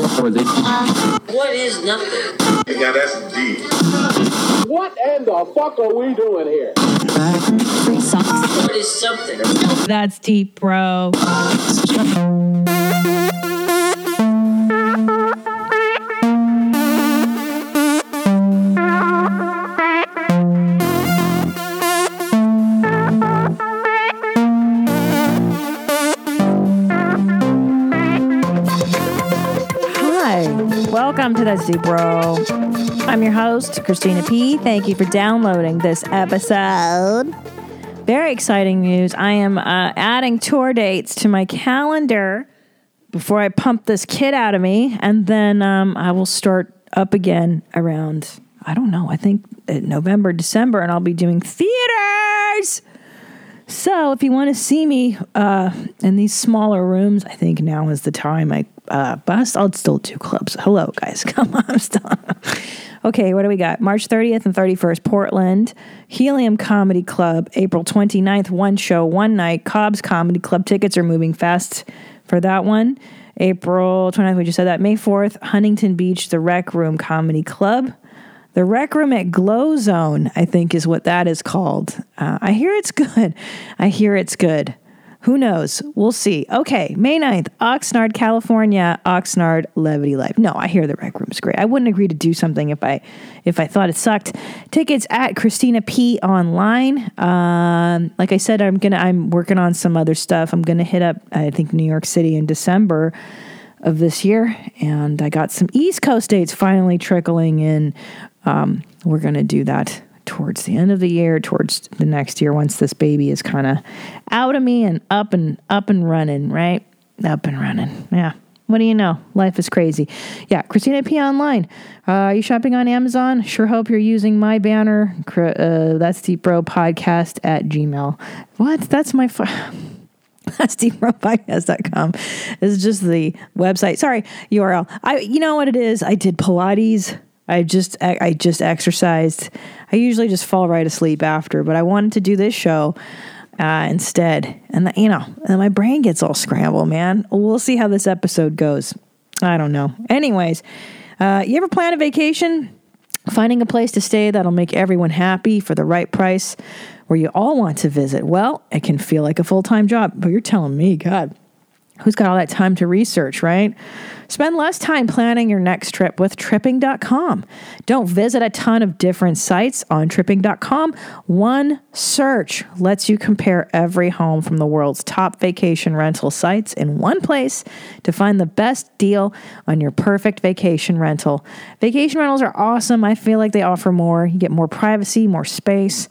What is nothing? Yeah, that's deep. What in the fuck are we doing here? What is something? That's deep, bro. That's Bro. I'm your host, Christina P. Thank you for downloading this episode. Very exciting news. I am uh, adding tour dates to my calendar before I pump this kid out of me, and then um, I will start up again around, I don't know, I think uh, November, December, and I'll be doing theaters. So if you want to see me uh, in these smaller rooms, I think now is the time. I uh, bust. I'll still do clubs. Hello, guys. Come on, I'm still. okay, what do we got? March 30th and 31st, Portland, Helium Comedy Club, April 29th, one show, one night. Cobb's Comedy Club tickets are moving fast for that one. April 29th, we just said that. May 4th, Huntington Beach, the Rec Room Comedy Club. The Rec Room at Glow Zone, I think, is what that is called. Uh, I hear it's good. I hear it's good. Who knows? We'll see. Okay, May 9th, Oxnard, California, Oxnard Levity Live. No, I hear the Rec Room's great. I wouldn't agree to do something if I if I thought it sucked. Tickets at Christina P online. Um, like I said, I'm gonna I'm working on some other stuff. I'm gonna hit up I think New York City in December of this year, and I got some East Coast dates finally trickling in. Um, we're to do that towards the end of the year, towards the next year, once this baby is kind of out of me and up and up and running, right? Up and running. Yeah. What do you know? Life is crazy. Yeah, Christina P. Online. Uh, are you shopping on Amazon? Sure hope you're using my banner. Uh, that's Deep Bro Podcast at Gmail. What? That's my. F- that's deepbropodcast.com is just the website. Sorry, URL. I you know what it is? I did Pilates. I just I just exercised. I usually just fall right asleep after, but I wanted to do this show uh, instead. And the, you know, and my brain gets all scrambled, man. We'll see how this episode goes. I don't know. Anyways, uh, you ever plan a vacation? Finding a place to stay that'll make everyone happy for the right price where you all want to visit. Well, it can feel like a full time job, but you're telling me, God, who's got all that time to research, right? Spend less time planning your next trip with tripping.com. Don't visit a ton of different sites on tripping.com. One search lets you compare every home from the world's top vacation rental sites in one place to find the best deal on your perfect vacation rental. Vacation rentals are awesome. I feel like they offer more. You get more privacy, more space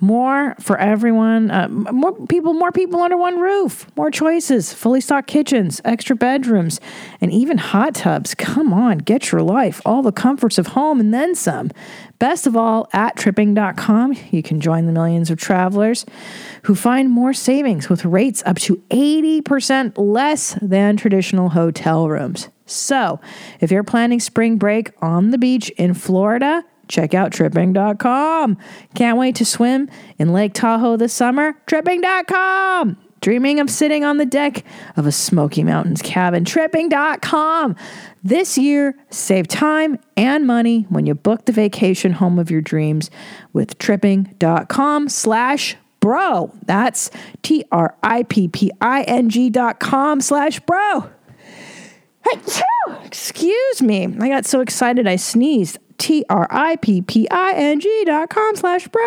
more for everyone uh, more people more people under one roof more choices fully stocked kitchens extra bedrooms and even hot tubs. Come on get your life all the comforts of home and then some. Best of all at tripping.com you can join the millions of travelers who find more savings with rates up to 80% less than traditional hotel rooms. So if you're planning spring break on the beach in florida check out tripping.com. Can't wait to swim in Lake Tahoe this summer? Tripping.com. Dreaming of sitting on the deck of a Smoky Mountains cabin? Tripping.com. This year, save time and money when you book the vacation home of your dreams with tripping.com slash bro. That's T R I P P I N G dot com slash bro. Excuse me. I got so excited I sneezed. T R I P P I N G dot com slash bro.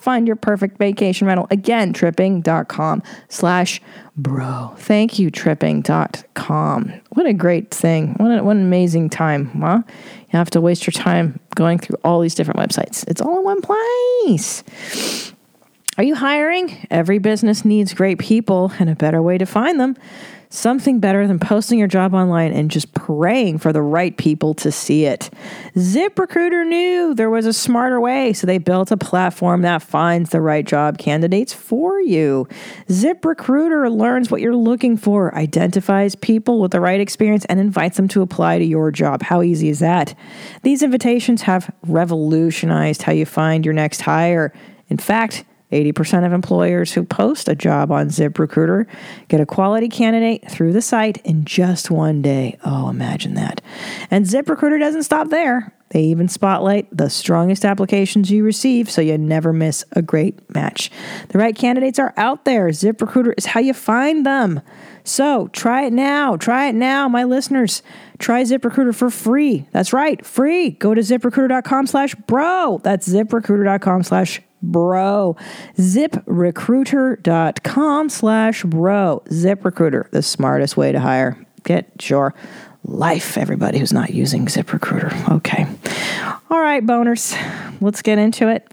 Find your perfect vacation rental. Again, tripping dot com slash bro. Thank you, tripping dot com. What a great thing. What, a, what an amazing time, huh? You have to waste your time going through all these different websites. It's all in one place. Are you hiring? Every business needs great people and a better way to find them. Something better than posting your job online and just praying for the right people to see it. ZipRecruiter knew there was a smarter way, so they built a platform that finds the right job candidates for you. ZipRecruiter learns what you're looking for, identifies people with the right experience, and invites them to apply to your job. How easy is that? These invitations have revolutionized how you find your next hire. In fact, 80% of employers who post a job on ZipRecruiter get a quality candidate through the site in just one day. Oh, imagine that. And ZipRecruiter doesn't stop there. They even spotlight the strongest applications you receive so you never miss a great match. The right candidates are out there. ZipRecruiter is how you find them. So try it now. Try it now, my listeners. Try ZipRecruiter for free. That's right, free. Go to ziprecruiter.com slash bro. That's ziprecruiter.com slash bro. ZipRecruiter.com slash bro. ZipRecruiter, the smartest way to hire. Get your life, everybody who's not using ZipRecruiter. Okay. All right, boners, let's get into it.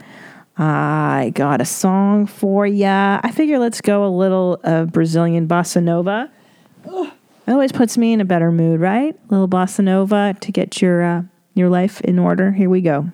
I got a song for ya. I figure let's go a little uh, Brazilian bossa nova. It always puts me in a better mood, right? A little bossa nova to get your uh, your life in order. Here we go.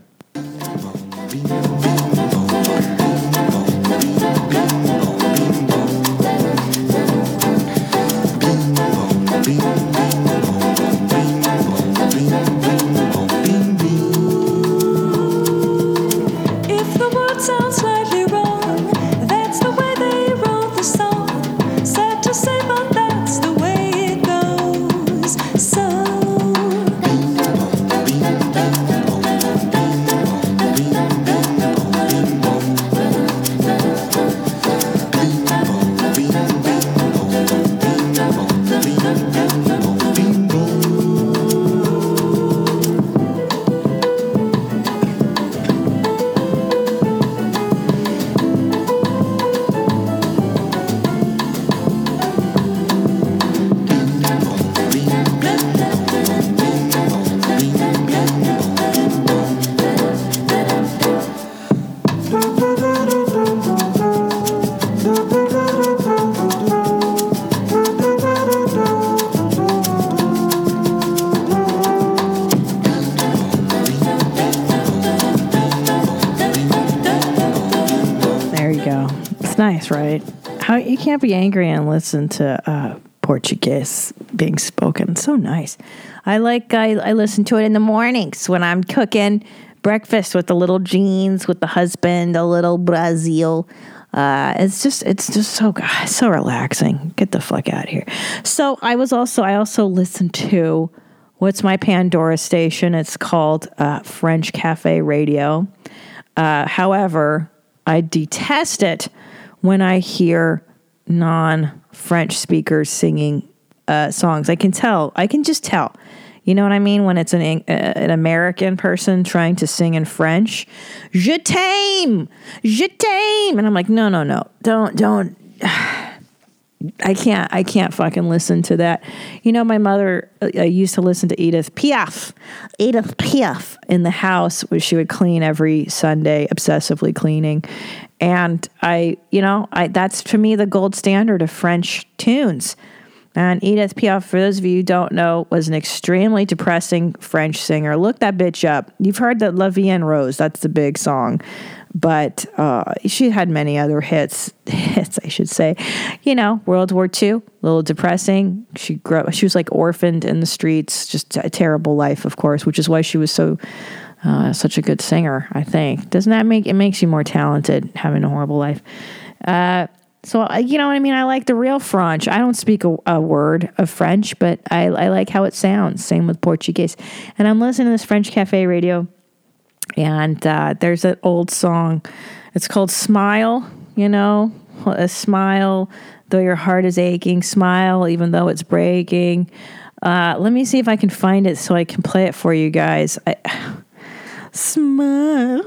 Can't be angry and listen to uh, Portuguese being spoken. So nice. I like. I, I listen to it in the mornings when I'm cooking breakfast with the little jeans with the husband, a little Brazil. Uh, it's just it's just so so relaxing. Get the fuck out of here. So I was also I also listened to what's my Pandora station? It's called uh, French Cafe Radio. Uh, however, I detest it when I hear non French speakers singing uh, songs. I can tell. I can just tell. You know what I mean? When it's an uh, an American person trying to sing in French, je t'aime, je t'aime, and I'm like, no, no, no, don't, don't. I can't. I can't fucking listen to that. You know, my mother uh, used to listen to Edith Piaf, Edith Piaf in the house, where she would clean every Sunday, obsessively cleaning. And I, you know, I that's to me the gold standard of French tunes. And Edith Piaf, for those of you who don't know, was an extremely depressing French singer. Look that bitch up. You've heard that La Vie en Rose. That's the big song. But uh, she had many other hits, hits, I should say. You know, World War II, a little depressing. She grew, she was like orphaned in the streets, just a terrible life, of course, which is why she was so uh, such a good singer. I think doesn't that make it makes you more talented having a horrible life? Uh, so uh, you know what I mean. I like the real French. I don't speak a, a word of French, but I, I like how it sounds. Same with Portuguese. And I'm listening to this French cafe radio, and uh, there's an old song. It's called "Smile." You know, a smile though your heart is aching. Smile even though it's breaking. Uh, let me see if I can find it so I can play it for you guys. I, smile.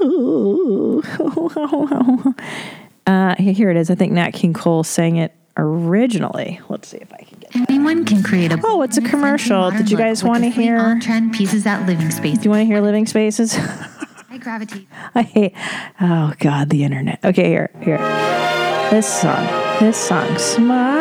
Uh, here it is. I think Nat King Cole sang it originally. Let's see if I can get. Anyone can create a. Oh, it's a commercial. Did you guys want wanna hear- On-trend pieces at Living Space. Do you want to hear Living Spaces? I gravitate. I hate. Oh God, the internet. Okay, here, here. This song. This song. Smile,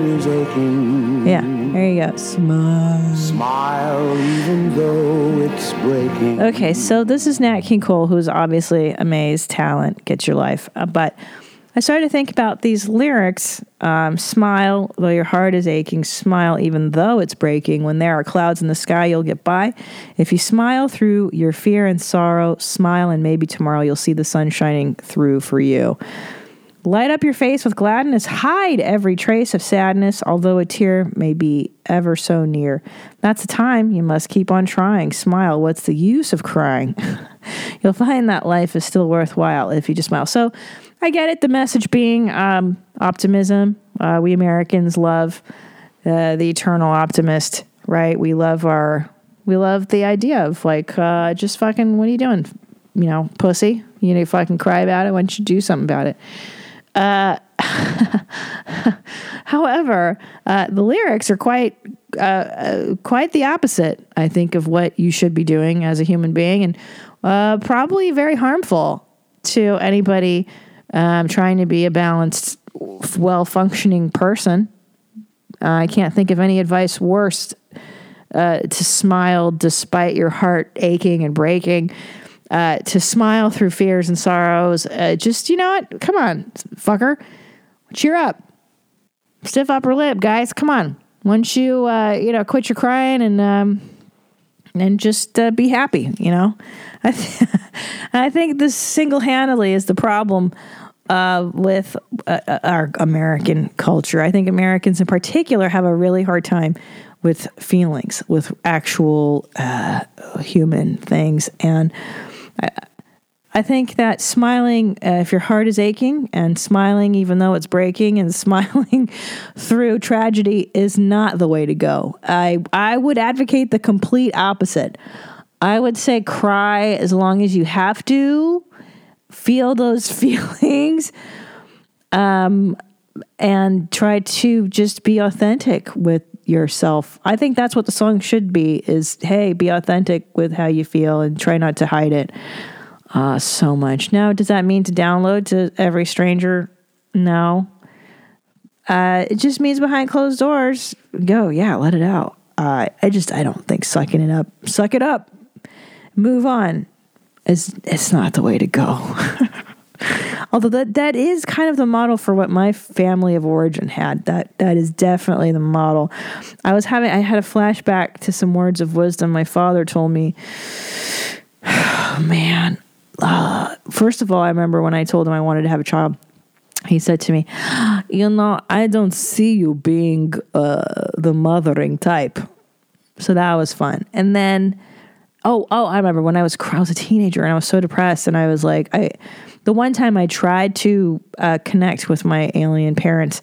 is aching. Yeah, there you go. Smile. Smile, even though it's breaking. Okay, so this is Nat King Cole, who's obviously amazed talent, gets your life. Uh, but I started to think about these lyrics um, smile though your heart is aching, smile even though it's breaking. When there are clouds in the sky, you'll get by. If you smile through your fear and sorrow, smile and maybe tomorrow you'll see the sun shining through for you. Light up your face with gladness, hide every trace of sadness, although a tear may be ever so near. That's the time you must keep on trying. Smile. What's the use of crying? You'll find that life is still worthwhile if you just smile. So I get it. The message being um, optimism. Uh, we Americans love uh, the eternal optimist, right? We love our, we love the idea of like, uh, just fucking, what are you doing? You know, pussy. You know, fucking cry about it. Why don't you do something about it? Uh, however, uh, the lyrics are quite uh, uh, quite the opposite, I think, of what you should be doing as a human being, and uh, probably very harmful to anybody um, trying to be a balanced, well functioning person. I can't think of any advice worse uh, to smile despite your heart aching and breaking uh, to smile through fears and sorrows. Uh, just, you know what? Come on, fucker. Cheer up. Stiff upper lip, guys. Come on. Once you, uh, you know, quit your crying and, um, and just uh, be happy, you know? I, th- I think this single handedly is the problem uh, with uh, our American culture. I think Americans in particular have a really hard time with feelings, with actual uh, human things. And I, think that smiling, uh, if your heart is aching, and smiling even though it's breaking, and smiling through tragedy is not the way to go. I I would advocate the complete opposite. I would say cry as long as you have to, feel those feelings, um, and try to just be authentic with yourself. I think that's what the song should be: is hey, be authentic with how you feel and try not to hide it uh, so much. Now, does that mean to download to every stranger? No. Uh, it just means behind closed doors, go, yeah, let it out. Uh, I just, I don't think sucking it up, suck it up, move on. Is it's not the way to go. Although that that is kind of the model for what my family of origin had. That that is definitely the model. I was having I had a flashback to some words of wisdom my father told me. Oh, man, uh, first of all, I remember when I told him I wanted to have a child, he said to me, You know, I don't see you being uh, the mothering type. So that was fun. And then, oh, oh, I remember when I was, I was a teenager and I was so depressed. And I was like, I, the one time I tried to uh, connect with my alien parents,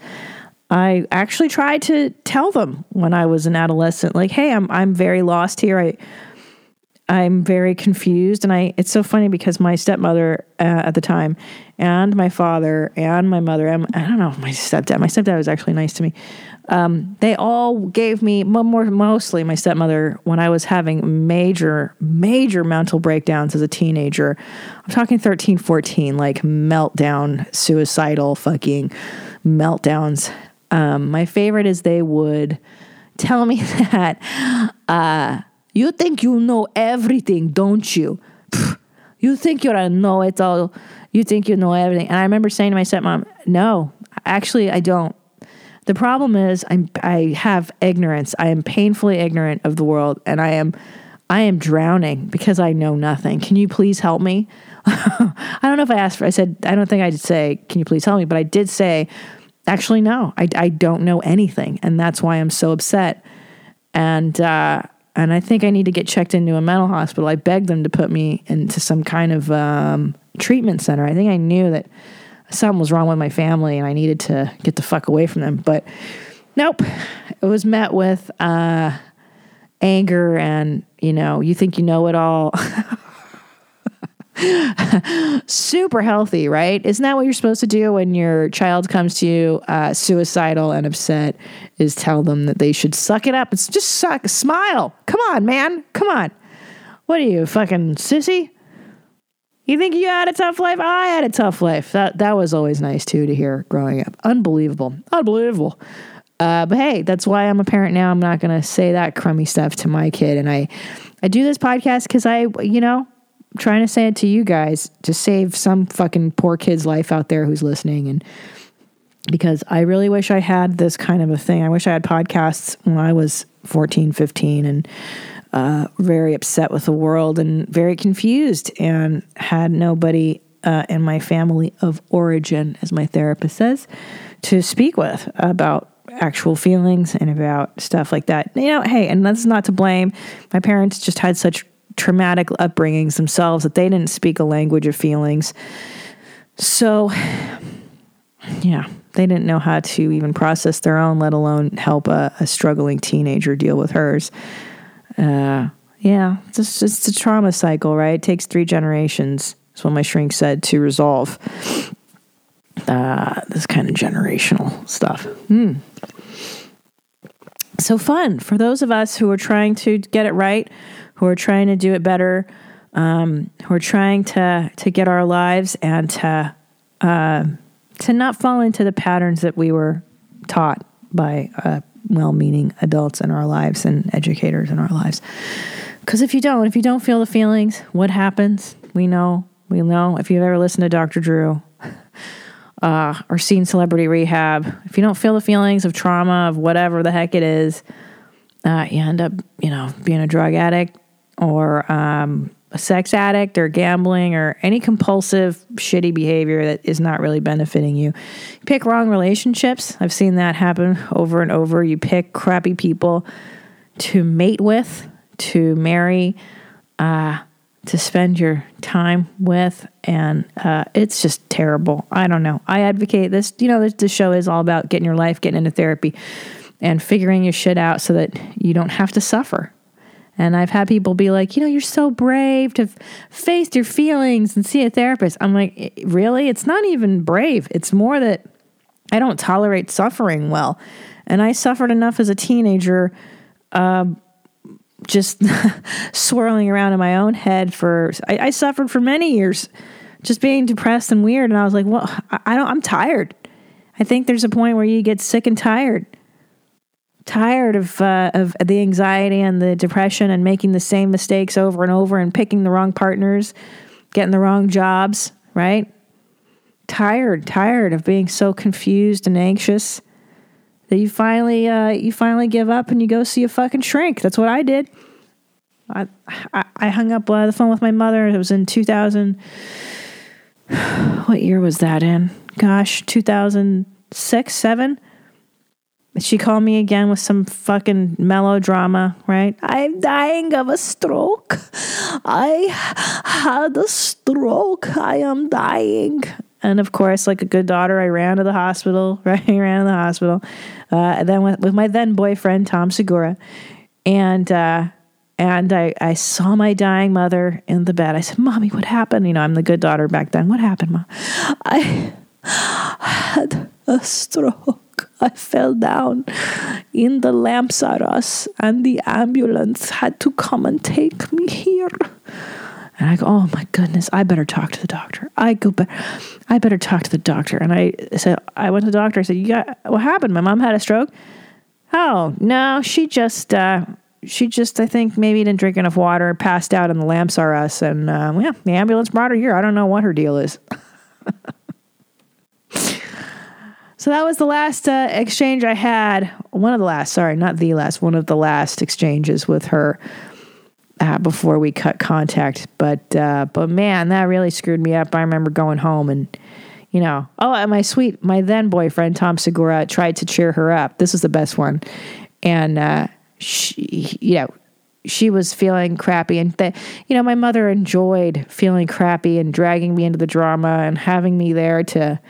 I actually tried to tell them when I was an adolescent, like, hey, I'm, I'm very lost here. I, I'm very confused, and I. It's so funny because my stepmother uh, at the time, and my father, and my mother, and I don't know my stepdad. My stepdad was actually nice to me. Um, they all gave me more, mostly my stepmother when I was having major, major mental breakdowns as a teenager. I'm talking 13, 14, like meltdown, suicidal, fucking meltdowns. Um, my favorite is they would tell me that. Uh, you think you know everything, don't you? You think you're a know it all. You think you know everything. And I remember saying to my stepmom, no, actually, I don't. The problem is I'm I have ignorance. I am painfully ignorant of the world and I am I am drowning because I know nothing. Can you please help me? I don't know if I asked for I said I don't think I did say can you please help me, but I did say actually no. I I don't know anything and that's why I'm so upset. And uh and I think I need to get checked into a mental hospital. I begged them to put me into some kind of um, treatment center. I think I knew that something was wrong with my family and I needed to get the fuck away from them. But nope, it was met with uh, anger and, you know, you think you know it all. super healthy, right? Isn't that what you're supposed to do when your child comes to you uh, suicidal and upset? Is tell them that they should suck it up. It's just suck, smile. Come on, man. Come on. What are you, fucking sissy? You think you had a tough life? I had a tough life. That that was always nice too to hear growing up. Unbelievable, unbelievable. Uh, but hey, that's why I'm a parent now. I'm not gonna say that crummy stuff to my kid, and I I do this podcast because I, you know, trying to say it to you guys to save some fucking poor kid's life out there who's listening and because I really wish I had this kind of a thing. I wish I had podcasts when I was 14, 15 and uh, very upset with the world and very confused and had nobody uh, in my family of origin, as my therapist says, to speak with about actual feelings and about stuff like that. You know, hey, and that's not to blame. My parents just had such traumatic upbringings themselves that they didn't speak a language of feelings. So, yeah, they didn't know how to even process their own, let alone help a, a struggling teenager deal with hers. Uh, yeah, it's just it's a trauma cycle, right? It takes three generations. That's what my shrink said to resolve uh, this kind of generational stuff. Hmm. So fun for those of us who are trying to get it right, who are trying to do it better, um, who are trying to to get our lives and to uh, to not fall into the patterns that we were taught by uh, well-meaning adults in our lives and educators in our lives. Because if you don't, if you don't feel the feelings, what happens? We know. We know. If you've ever listened to Dr. Drew, uh, or seen Celebrity Rehab, if you don't feel the feelings of trauma, of whatever the heck it is, uh, you end up, you know, being a drug addict or um, a sex addict or gambling or any compulsive, shitty behavior that is not really benefiting you. Pick wrong relationships. I've seen that happen over and over. You pick crappy people to mate with, to marry. Uh, to spend your time with, and uh, it's just terrible. I don't know. I advocate this. You know, this, this show is all about getting your life, getting into therapy, and figuring your shit out so that you don't have to suffer. And I've had people be like, you know, you're so brave to face your feelings and see a therapist. I'm like, really? It's not even brave. It's more that I don't tolerate suffering well. And I suffered enough as a teenager. Uh, just swirling around in my own head for I, I, suffered for many years just being depressed and weird and i was like well I, I don't i'm tired i think there's a point where you get sick and tired tired of uh, of the anxiety and the depression and making the same mistakes over and over and picking the wrong partners getting the wrong jobs right tired tired of being so confused and anxious that you finally uh, you finally give up and you go see a fucking shrink. That's what I did. I I, I hung up uh, the phone with my mother. It was in 2000. What year was that in? Gosh, 2006, seven. She called me again with some fucking melodrama, right? I'm dying of a stroke. I had a stroke. I am dying. And of course, like a good daughter, I ran to the hospital, right? I ran to the hospital. Uh, then with, with my then boyfriend, Tom Segura. And, uh, and I, I saw my dying mother in the bed. I said, Mommy, what happened? You know, I'm the good daughter back then. What happened, Mom? I had a stroke. I fell down in the Lamsaras, and the ambulance had to come and take me here. And I go, oh my goodness, I better talk to the doctor. I go, but I better talk to the doctor. And I said, I went to the doctor. I said, you got what happened? My mom had a stroke. Oh no, she just, uh, she just, I think maybe didn't drink enough water, passed out, and the lamps are us. And uh, yeah, the ambulance brought her here. I don't know what her deal is. so that was the last uh, exchange I had. One of the last, sorry, not the last, one of the last exchanges with her uh, before we cut contact. But uh, but man, that really screwed me up. I remember going home and you know, oh, and my sweet, my then boyfriend Tom Segura tried to cheer her up. This is the best one, and uh, she, you know, she was feeling crappy, and that you know, my mother enjoyed feeling crappy and dragging me into the drama and having me there to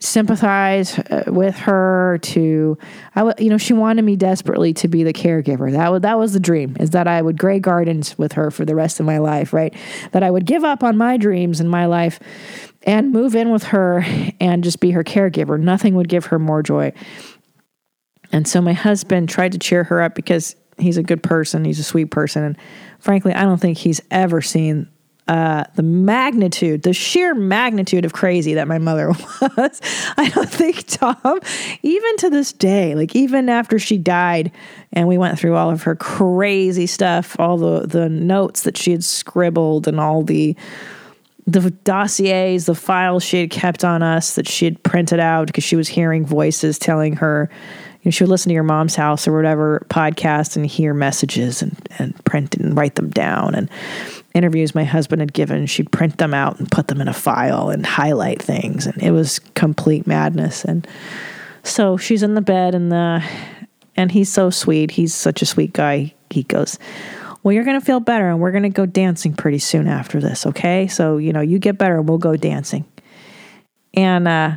sympathize uh, with her to I w- you know she wanted me desperately to be the caregiver. That was that was the dream is that I would Grey Gardens with her for the rest of my life right? That I would give up on my dreams in my life and move in with her and just be her caregiver. Nothing would give her more joy. And so my husband tried to cheer her up because he's a good person he's a sweet person and frankly I don't think he's ever seen uh, the magnitude, the sheer magnitude of crazy that my mother was. I don't think Tom, even to this day, like even after she died and we went through all of her crazy stuff, all the, the notes that she had scribbled and all the the dossiers, the files she had kept on us that she had printed out because she was hearing voices telling her, you know, she would listen to your mom's house or whatever podcast and hear messages and, and print and write them down. And interviews my husband had given, she'd print them out and put them in a file and highlight things. And it was complete madness. And so she's in the bed and the, and he's so sweet. He's such a sweet guy. He goes, well, you're to feel better and we're to go dancing pretty soon after this, okay? So, you know, you get better and we'll go dancing. And uh,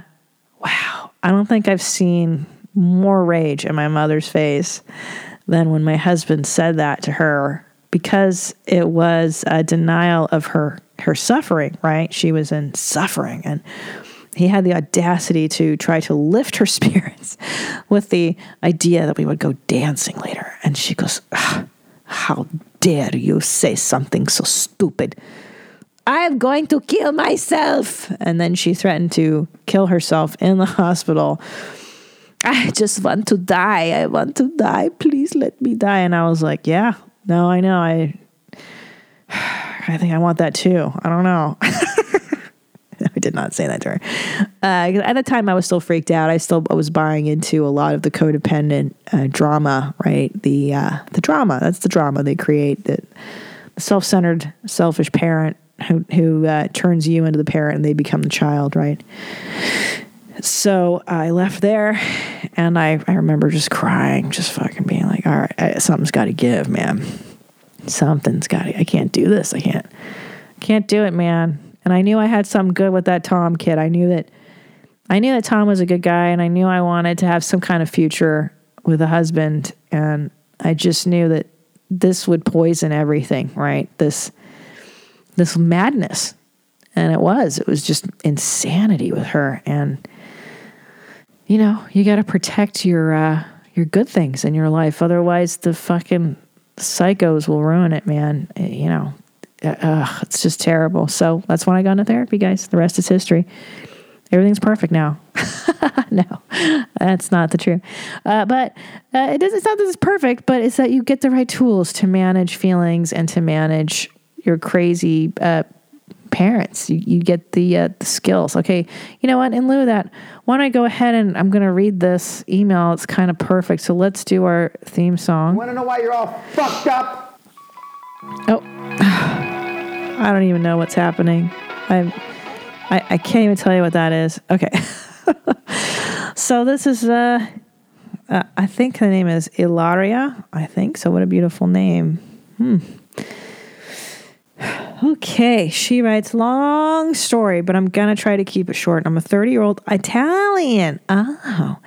wow, I don't think I've seen more rage in my mother's face than when my husband said that to her because it was a denial of her her suffering, right? She was in suffering and he had the audacity to try to lift her spirits with the idea that we would go dancing later. And she goes, "Ah, How dare you say something so stupid? I'm going to kill myself. And then she threatened to kill herself in the hospital. I just want to die. I want to die. Please let me die. And I was like, Yeah, no, I know. I I think I want that too. I don't know. I did not say that to her. Uh, at the time, I was still freaked out. I still I was buying into a lot of the codependent uh, drama, right? The uh, the drama. That's the drama they create. That the self centered, selfish parent who who uh, turns you into the parent and they become the child, right? So I left there, and I I remember just crying, just fucking being all right, something's got to give, man. Something's got to. I can't do this. I can't. Can't do it, man. And I knew I had something good with that Tom kid. I knew that I knew that Tom was a good guy and I knew I wanted to have some kind of future with a husband and I just knew that this would poison everything, right? This this madness. And it was. It was just insanity with her and you know, you got to protect your uh your good things in your life otherwise the fucking psychos will ruin it, man. You know, uh, it's just terrible. So that's when I got into therapy, guys. The rest is history. Everything's perfect now. no, that's not the truth. Uh, but uh, it does, it's not that it's perfect, but it's that you get the right tools to manage feelings and to manage your crazy uh, parents. You, you get the, uh, the skills. Okay, you know what? In lieu of that, why don't I go ahead and I'm going to read this email? It's kind of perfect. So let's do our theme song. Want to know why you're all fucked up? Oh, I don't even know what's happening. I'm, I I can't even tell you what that is. Okay, so this is uh, uh, I think the name is Ilaria. I think so. What a beautiful name. Hmm. Okay, she writes long story, but I'm gonna try to keep it short. I'm a 30 year old Italian. Oh,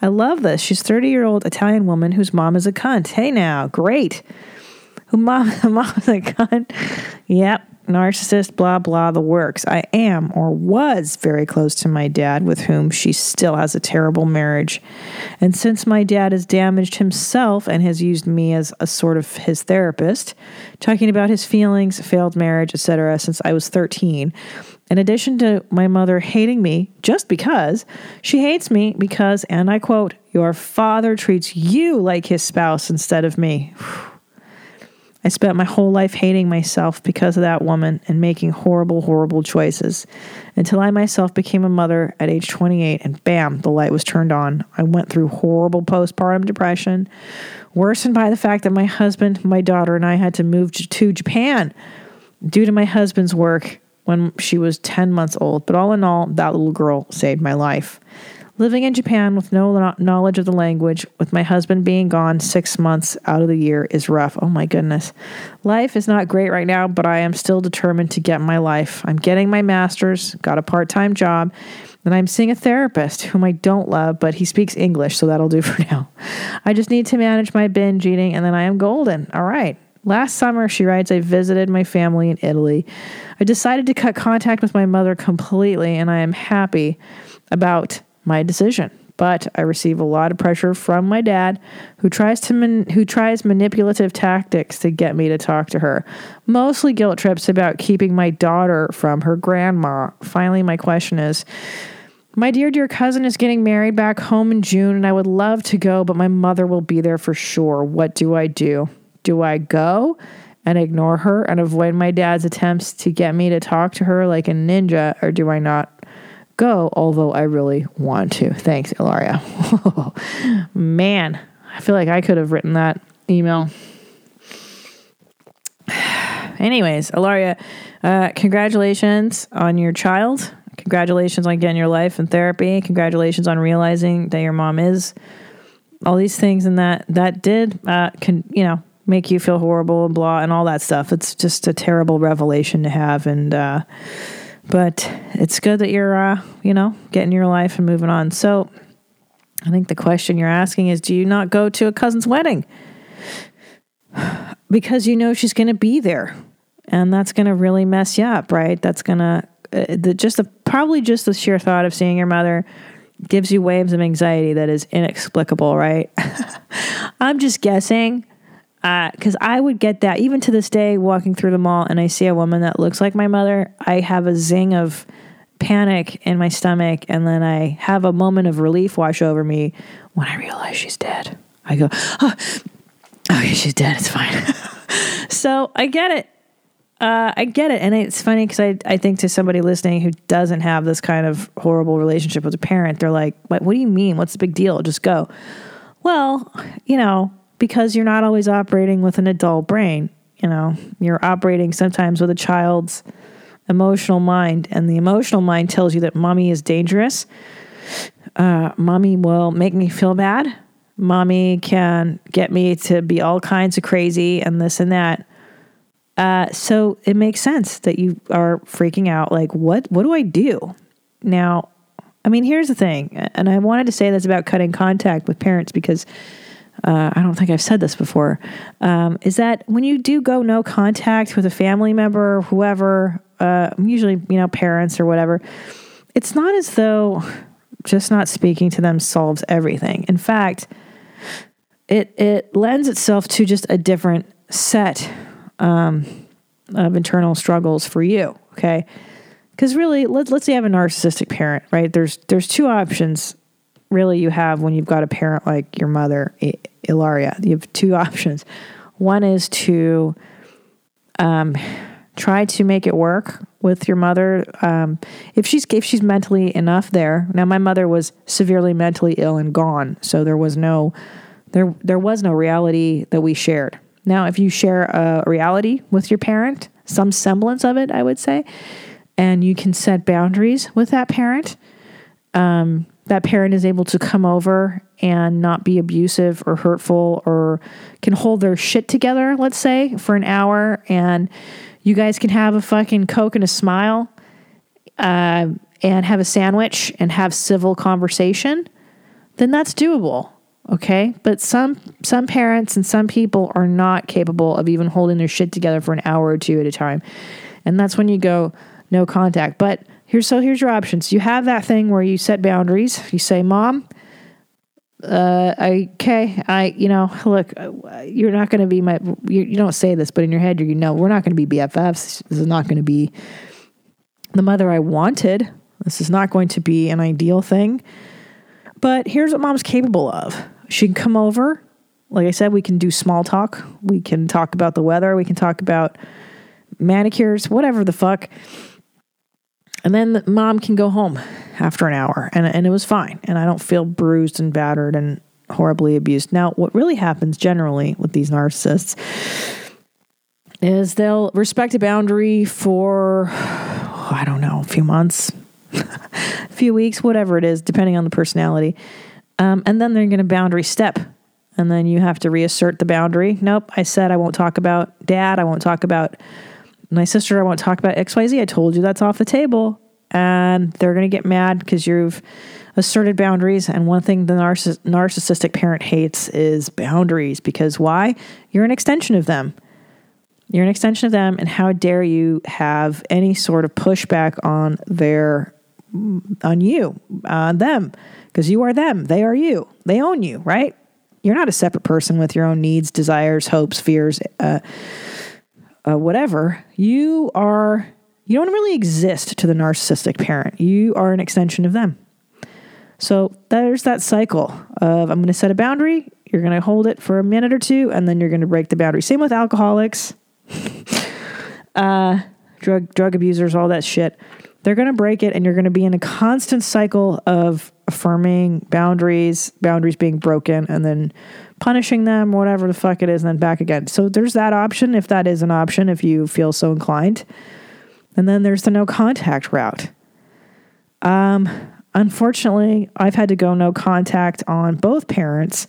I love this. She's 30 year old Italian woman whose mom is a cunt. Hey now, great who mom, mom's a cunt. Yep, narcissist, blah, blah, the works. I am or was very close to my dad, with whom she still has a terrible marriage. And since my dad has damaged himself and has used me as a sort of his therapist, talking about his feelings, failed marriage, etc., since I was 13, in addition to my mother hating me just because, she hates me because, and I quote, your father treats you like his spouse instead of me. I spent my whole life hating myself because of that woman and making horrible, horrible choices until I myself became a mother at age 28 and bam, the light was turned on. I went through horrible postpartum depression, worsened by the fact that my husband, my daughter, and I had to move to Japan due to my husband's work when she was 10 months old. But all in all, that little girl saved my life. Living in Japan with no knowledge of the language, with my husband being gone six months out of the year, is rough. Oh my goodness. Life is not great right now, but I am still determined to get my life. I'm getting my master's, got a part time job, and I'm seeing a therapist whom I don't love, but he speaks English, so that'll do for now. I just need to manage my binge eating, and then I am golden. All right. Last summer, she writes, I visited my family in Italy. I decided to cut contact with my mother completely, and I am happy about my decision. but I receive a lot of pressure from my dad, who tries to man- who tries manipulative tactics to get me to talk to her. Mostly guilt trips about keeping my daughter from her grandma. Finally, my question is. My dear, dear cousin is getting married back home in June, and I would love to go, but my mother will be there for sure. What do I do? Do I go and ignore her and avoid my dad's attempts to get me to talk to her like a ninja, or do I not go, although I really want to? Thanks, Ilaria. Man, I feel like I could have written that email. Anyways, Ilaria, uh, congratulations on your child. Congratulations on getting your life in therapy. Congratulations on realizing that your mom is all these things and that that did uh, can you know make you feel horrible and blah and all that stuff. It's just a terrible revelation to have and uh, but it's good that you're uh, you know getting your life and moving on. So I think the question you're asking is do you not go to a cousin's wedding? Because you know she's going to be there. And that's going to really mess you up, right? That's going to uh, the just the probably just the sheer thought of seeing your mother gives you waves of anxiety that is inexplicable, right? I'm just guessing because I would get that even to this day walking through the mall and I see a woman that looks like my mother, I have a zing of panic in my stomach and then I have a moment of relief wash over me when I realize she's dead. I go, oh, okay, she's dead. It's fine. so I get it. Uh, I get it. And it's funny because I, I think to somebody listening who doesn't have this kind of horrible relationship with a parent, they're like, what, what do you mean? What's the big deal? Just go. Well, you know, because you're not always operating with an adult brain. You know, you're operating sometimes with a child's emotional mind, and the emotional mind tells you that mommy is dangerous. Uh, mommy will make me feel bad. Mommy can get me to be all kinds of crazy and this and that. Uh, so it makes sense that you are freaking out. Like, what? What do I do now? I mean, here's the thing, and I wanted to say this about cutting contact with parents because uh, I don't think I've said this before. Um, is that when you do go no contact with a family member, or whoever, uh, usually you know parents or whatever, it's not as though just not speaking to them solves everything. In fact, it it lends itself to just a different set um, of internal struggles for you. Okay, because really, let, let's say you have a narcissistic parent, right? There's there's two options really you have when you've got a parent like your mother, I- Ilaria. You have two options. One is to um, try to make it work with your mother um, if she's if she's mentally enough there. Now, my mother was severely mentally ill and gone, so there was no there there was no reality that we shared. Now, if you share a reality with your parent, some semblance of it, I would say, and you can set boundaries with that parent, um, that parent is able to come over and not be abusive or hurtful or can hold their shit together, let's say, for an hour, and you guys can have a fucking Coke and a smile uh, and have a sandwich and have civil conversation, then that's doable. Okay. But some some parents and some people are not capable of even holding their shit together for an hour or two at a time. And that's when you go no contact. But here's so here's your options. You have that thing where you set boundaries. You say, Mom, uh, okay, I, you know, look, uh, you're not going to be my, you, you don't say this, but in your head, you know, we're not going to be BFFs. This is not going to be the mother I wanted. This is not going to be an ideal thing. But here's what mom's capable of. She can come over. Like I said, we can do small talk. We can talk about the weather. We can talk about manicures, whatever the fuck. And then the mom can go home after an hour, and, and it was fine. And I don't feel bruised and battered and horribly abused. Now, what really happens generally with these narcissists is they'll respect a boundary for, I don't know, a few months, a few weeks, whatever it is, depending on the personality. Um, and then they're going to boundary step. And then you have to reassert the boundary. Nope, I said I won't talk about dad. I won't talk about my sister, I won't talk about XYZ. I told you that's off the table. And they're going to get mad because you've asserted boundaries. And one thing the narciss- narcissistic parent hates is boundaries because why? You're an extension of them. You're an extension of them. And how dare you have any sort of pushback on their on you, on them, because you are them. They are you. They own you, right? You're not a separate person with your own needs, desires, hopes, fears, uh, uh, whatever. You are, you don't really exist to the narcissistic parent. You are an extension of them. So there's that cycle of I'm going to set a boundary, you're going to hold it for a minute or two, and then you're going to break the boundary. Same with alcoholics, uh, drug drug abusers, all that shit. They're going to break it, and you're going to be in a constant cycle of affirming boundaries, boundaries being broken, and then punishing them, whatever the fuck it is, and then back again. So there's that option, if that is an option, if you feel so inclined. And then there's the no contact route. Um, unfortunately, I've had to go no contact on both parents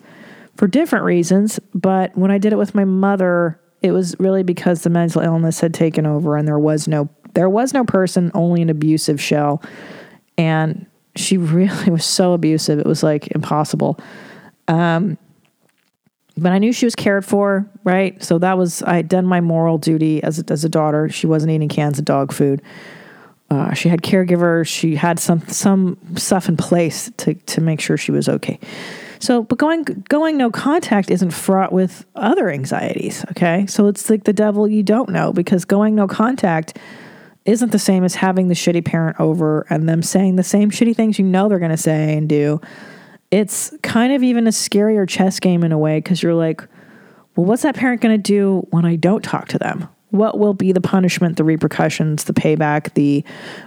for different reasons. But when I did it with my mother, it was really because the mental illness had taken over, and there was no there was no person, only an abusive shell, and she really was so abusive. It was like impossible. Um, but I knew she was cared for, right? So that was I had done my moral duty as a, as a daughter. She wasn't eating cans of dog food. Uh, she had caregivers. She had some some stuff in place to to make sure she was okay. So, but going going no contact isn't fraught with other anxieties. Okay, so it's like the devil you don't know because going no contact isn't the same as having the shitty parent over and them saying the same shitty things you know they're going to say and do. It's kind of even a scarier chess game in a way because you're like, well, what's that parent going to do when I don't talk to them? What will be the punishment, the repercussions, the payback, the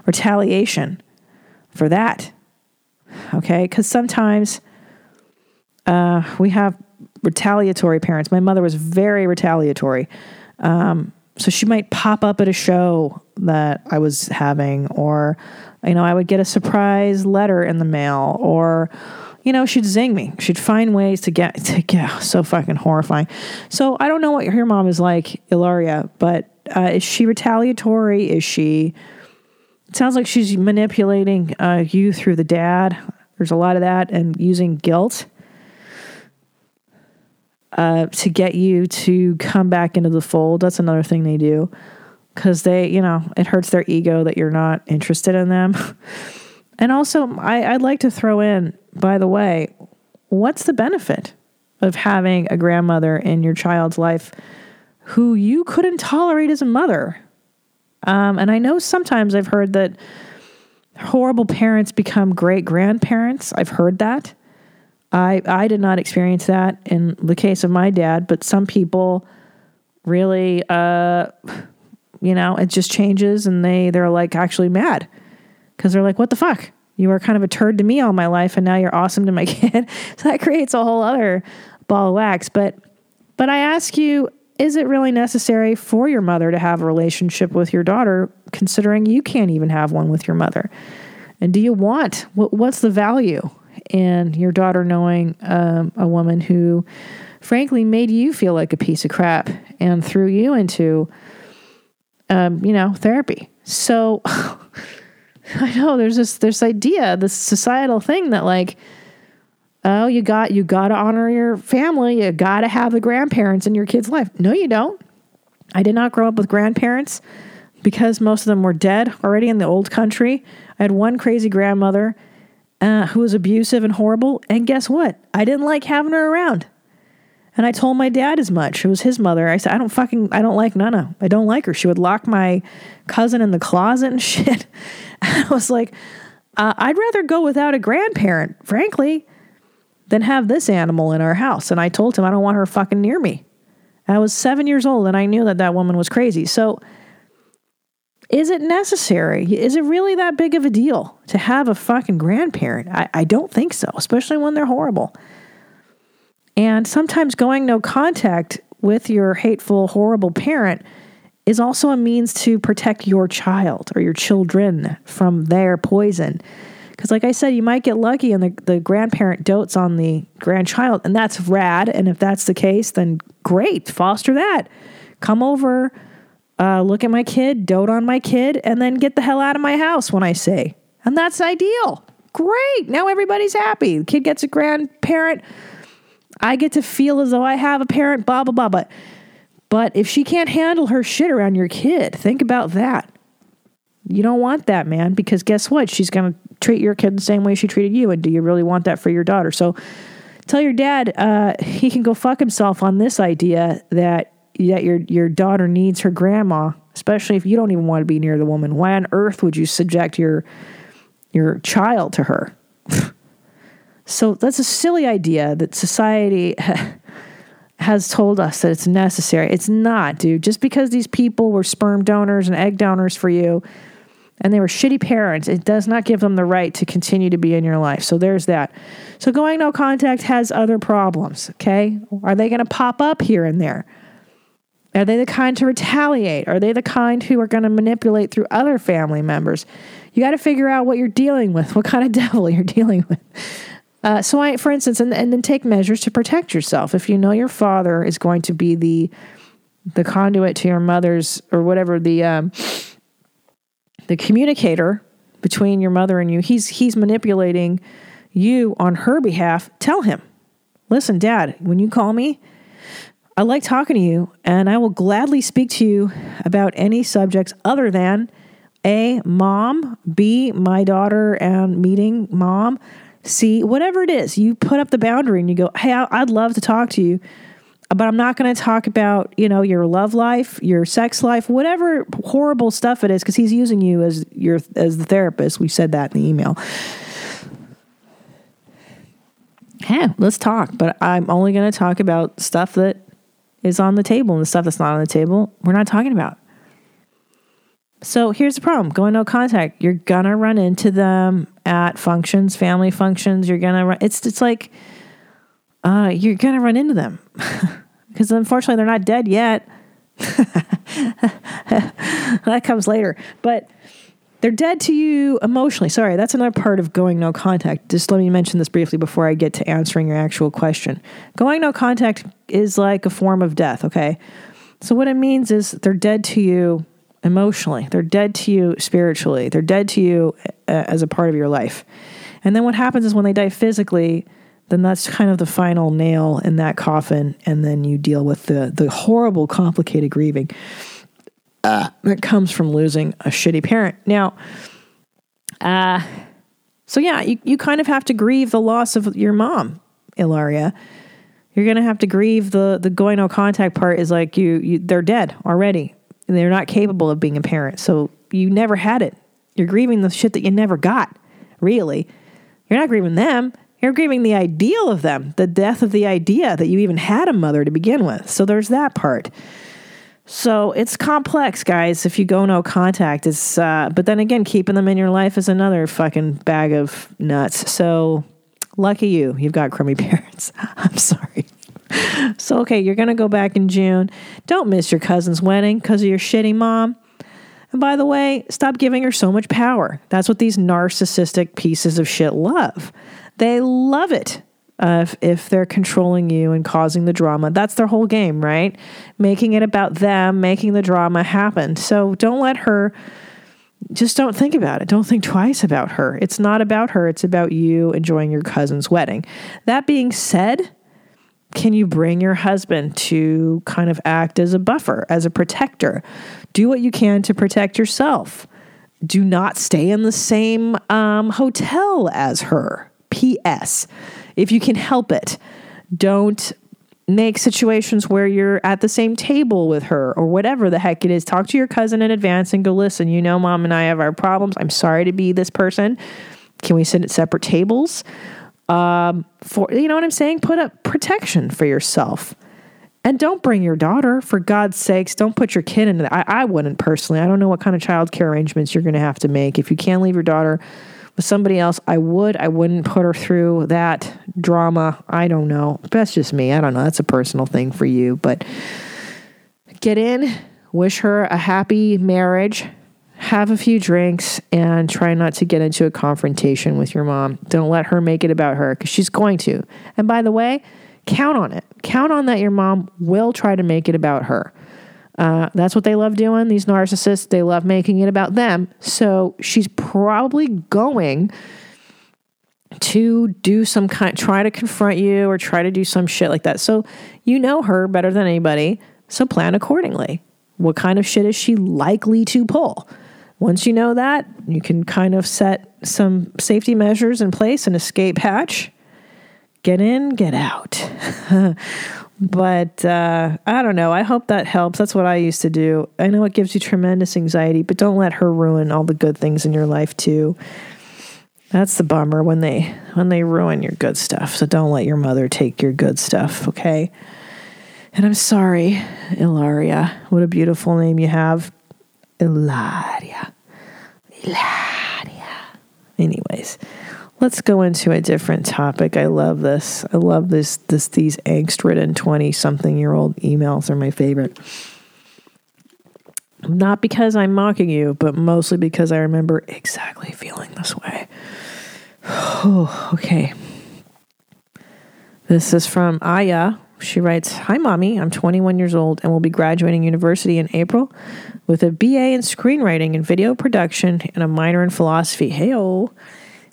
retaliation for that? Okay, because sometimes uh, we have retaliatory parents. My mother was very retaliatory. Um, so she might pop up at a show that I was having, or, you know, I would get a surprise letter in the mail, or, you know, she'd zing me. She'd find ways to get to get so fucking horrifying. So I don't know what your mom is like, Ilaria, but uh, is she retaliatory? Is she? It sounds like she's manipulating uh, you through the dad. There's a lot of that, and using guilt uh, to get you to come back into the fold. That's another thing they do because they, you know, it hurts their ego that you're not interested in them. and also, I, I'd like to throw in, by the way, what's the benefit of having a grandmother in your child's life who you couldn't tolerate as a mother? Um, and I know sometimes I've heard that horrible parents become great grandparents. I've heard that. I I did not experience that in the case of my dad, but some people really uh you know, it just changes and they they're like actually mad cuz they're like what the fuck? You were kind of a turd to me all my life and now you're awesome to my kid. so that creates a whole other ball of wax, but but I ask you is it really necessary for your mother to have a relationship with your daughter considering you can't even have one with your mother? And do you want what, what's the value and your daughter knowing um, a woman who, frankly, made you feel like a piece of crap and threw you into, um, you know, therapy. So I know there's this this idea, this societal thing that like, oh, you got you got to honor your family, you got to have the grandparents in your kid's life. No, you don't. I did not grow up with grandparents because most of them were dead already in the old country. I had one crazy grandmother uh, who was abusive and horrible. And guess what? I didn't like having her around. And I told my dad as much. It was his mother. I said, I don't fucking, I don't like Nana. I don't like her. She would lock my cousin in the closet and shit. I was like, uh, I'd rather go without a grandparent, frankly, than have this animal in our house. And I told him I don't want her fucking near me. I was seven years old and I knew that that woman was crazy. So, is it necessary? Is it really that big of a deal to have a fucking grandparent? I, I don't think so, especially when they're horrible. And sometimes going no contact with your hateful, horrible parent is also a means to protect your child or your children from their poison. Because, like I said, you might get lucky and the, the grandparent dotes on the grandchild, and that's rad. And if that's the case, then great, foster that. Come over, uh, look at my kid, dote on my kid, and then get the hell out of my house when I say. And that's ideal. Great. Now everybody's happy. The kid gets a grandparent. I get to feel as though I have a parent, blah, blah, blah. But, but if she can't handle her shit around your kid, think about that. You don't want that, man, because guess what? She's going to treat your kid the same way she treated you? And do you really want that for your daughter? So tell your dad uh, he can go fuck himself on this idea that that your your daughter needs her grandma, especially if you don't even want to be near the woman. Why on earth would you subject your your child to her? so that's a silly idea that society has told us that it's necessary. It's not, dude. Just because these people were sperm donors and egg donors for you and they were shitty parents, it does not give them the right to continue to be in your life. So there's that. So going no contact has other problems, okay? Are they going to pop up here and there? Are they the kind to retaliate? Are they the kind who are going to manipulate through other family members? You got to figure out what you're dealing with, what kind of devil you're dealing with. Uh, so, I, for instance, and, and then take measures to protect yourself. If you know your father is going to be the the conduit to your mother's or whatever the um, the communicator between your mother and you, he's he's manipulating you on her behalf. Tell him, listen, Dad, when you call me, I like talking to you, and I will gladly speak to you about any subjects other than A, mom, B, my daughter and meeting mom, C, whatever it is. You put up the boundary and you go, hey, I'd love to talk to you, but I'm not going to talk about, you know, your love life, your sex life, whatever horrible stuff it is, because he's using you as your as the therapist. We said that in the email. Hey, let's talk, but I'm only going to talk about stuff that is on the table and the stuff that's not on the table, we're not talking about. So here's the problem going no contact. You're gonna run into them at functions, family functions. You're gonna run, it's, it's like, uh, you're gonna run into them because unfortunately they're not dead yet. that comes later. But they're dead to you emotionally. Sorry, that's another part of going no contact. Just let me mention this briefly before I get to answering your actual question. Going no contact is like a form of death, okay? So, what it means is they're dead to you emotionally, they're dead to you spiritually, they're dead to you uh, as a part of your life. And then what happens is when they die physically, then that's kind of the final nail in that coffin, and then you deal with the the horrible, complicated grieving uh, that comes from losing a shitty parent. Now, uh, so yeah, you, you kind of have to grieve the loss of your mom, Ilaria. You're gonna have to grieve the the going no contact part. Is like you, you they're dead already. And they're not capable of being a parent, so you never had it. You're grieving the shit that you never got. Really, you're not grieving them. You're grieving the ideal of them, the death of the idea that you even had a mother to begin with. So there's that part. So it's complex, guys. If you go no contact, it's uh, but then again, keeping them in your life is another fucking bag of nuts. So lucky you, you've got crummy parents. I'm sorry. So okay, you're gonna go back in June. Don't miss your cousin's wedding because of your shitty mom. And by the way, stop giving her so much power. That's what these narcissistic pieces of shit love. They love it uh, if, if they're controlling you and causing the drama. That's their whole game, right? Making it about them, making the drama happen. So don't let her, just don't think about it. Don't think twice about her. It's not about her, it's about you enjoying your cousin's wedding. That being said, can you bring your husband to kind of act as a buffer, as a protector? Do what you can to protect yourself. Do not stay in the same um, hotel as her. P.S. If you can help it, don't make situations where you're at the same table with her or whatever the heck it is. Talk to your cousin in advance and go, listen, you know, mom and I have our problems. I'm sorry to be this person. Can we sit at separate tables? Um, for you know what I'm saying? Put up protection for yourself. And don't bring your daughter, for God's sakes. Don't put your kid into that. I, I wouldn't personally. I don't know what kind of child care arrangements you're going to have to make. If you can't leave your daughter with somebody else, I would. I wouldn't put her through that drama. I don't know. That's just me. I don't know. That's a personal thing for you. But get in, wish her a happy marriage, have a few drinks, and try not to get into a confrontation with your mom. Don't let her make it about her because she's going to. And by the way, count on it. Count on that your mom will try to make it about her. Uh, that's what they love doing. These narcissists, they love making it about them. So she's probably going to do some kind, try to confront you or try to do some shit like that. So you know her better than anybody. So plan accordingly. What kind of shit is she likely to pull? Once you know that, you can kind of set some safety measures in place, an escape hatch. Get in, get out. but uh, I don't know. I hope that helps. That's what I used to do. I know it gives you tremendous anxiety, but don't let her ruin all the good things in your life too. That's the bummer when they when they ruin your good stuff. So don't let your mother take your good stuff, okay? And I'm sorry, Ilaria. What a beautiful name you have. Ilaria. Ilaria. Anyways, let's go into a different topic. I love this. I love this this these angst-ridden 20-something-year-old emails are my favorite. Not because I'm mocking you, but mostly because I remember exactly feeling this way. Oh, okay. This is from Aya. She writes Hi, mommy. I'm 21 years old and will be graduating university in April with a BA in screenwriting and video production and a minor in philosophy. Hey,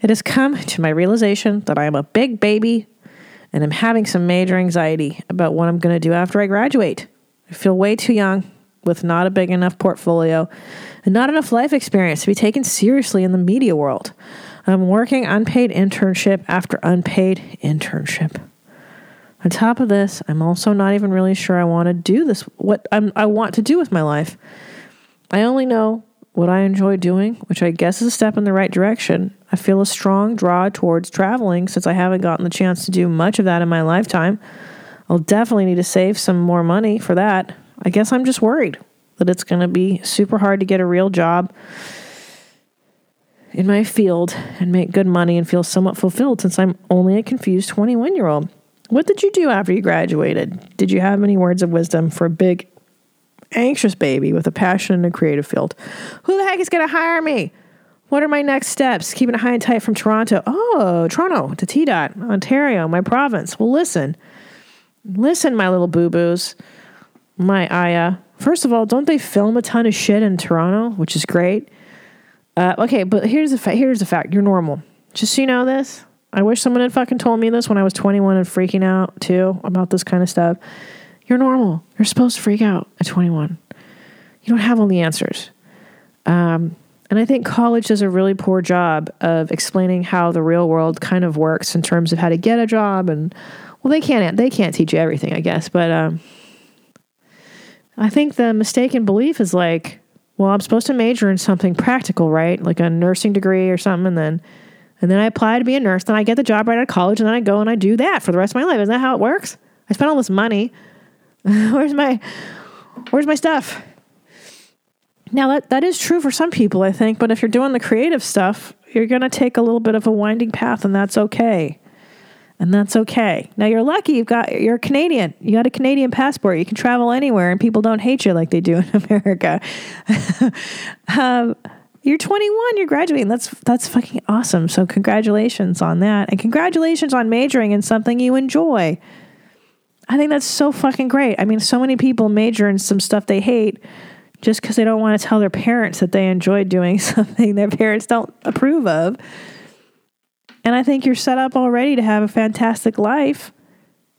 It has come to my realization that I am a big baby and I'm having some major anxiety about what I'm going to do after I graduate. I feel way too young with not a big enough portfolio and not enough life experience to be taken seriously in the media world. I'm working unpaid internship after unpaid internship. On top of this, I'm also not even really sure I want to do this, what I'm, I want to do with my life. I only know what I enjoy doing, which I guess is a step in the right direction. I feel a strong draw towards traveling since I haven't gotten the chance to do much of that in my lifetime. I'll definitely need to save some more money for that. I guess I'm just worried that it's going to be super hard to get a real job in my field and make good money and feel somewhat fulfilled since I'm only a confused 21 year old. What did you do after you graduated? Did you have any words of wisdom for a big, anxious baby with a passion in a creative field? Who the heck is going to hire me? What are my next steps? Keeping it high and tight from Toronto. Oh, Toronto to T Dot, Ontario, my province. Well, listen. Listen, my little boo boos. My Aya. First of all, don't they film a ton of shit in Toronto, which is great? Uh, okay, but here's the fa- here's the fact. You're normal. Just so you know this. I wish someone had fucking told me this when I was 21 and freaking out too about this kind of stuff. You're normal. You're supposed to freak out at 21. You don't have all the answers. Um, and I think college does a really poor job of explaining how the real world kind of works in terms of how to get a job. And well, they can't they can't teach you everything, I guess. But um, I think the mistaken belief is like, well, I'm supposed to major in something practical, right? Like a nursing degree or something, and then and then I apply to be a nurse, then I get the job right out of college, and then I go and I do that for the rest of my life. Isn't that how it works? I spent all this money. where's my where's my stuff? Now that that is true for some people, I think, but if you're doing the creative stuff, you're gonna take a little bit of a winding path, and that's okay. And that's okay. Now you're lucky you've got you're Canadian. You got a Canadian passport. You can travel anywhere and people don't hate you like they do in America. um, you're 21, you're graduating. That's that's fucking awesome. So congratulations on that. And congratulations on majoring in something you enjoy. I think that's so fucking great. I mean, so many people major in some stuff they hate just because they don't want to tell their parents that they enjoy doing something their parents don't approve of. And I think you're set up already to have a fantastic life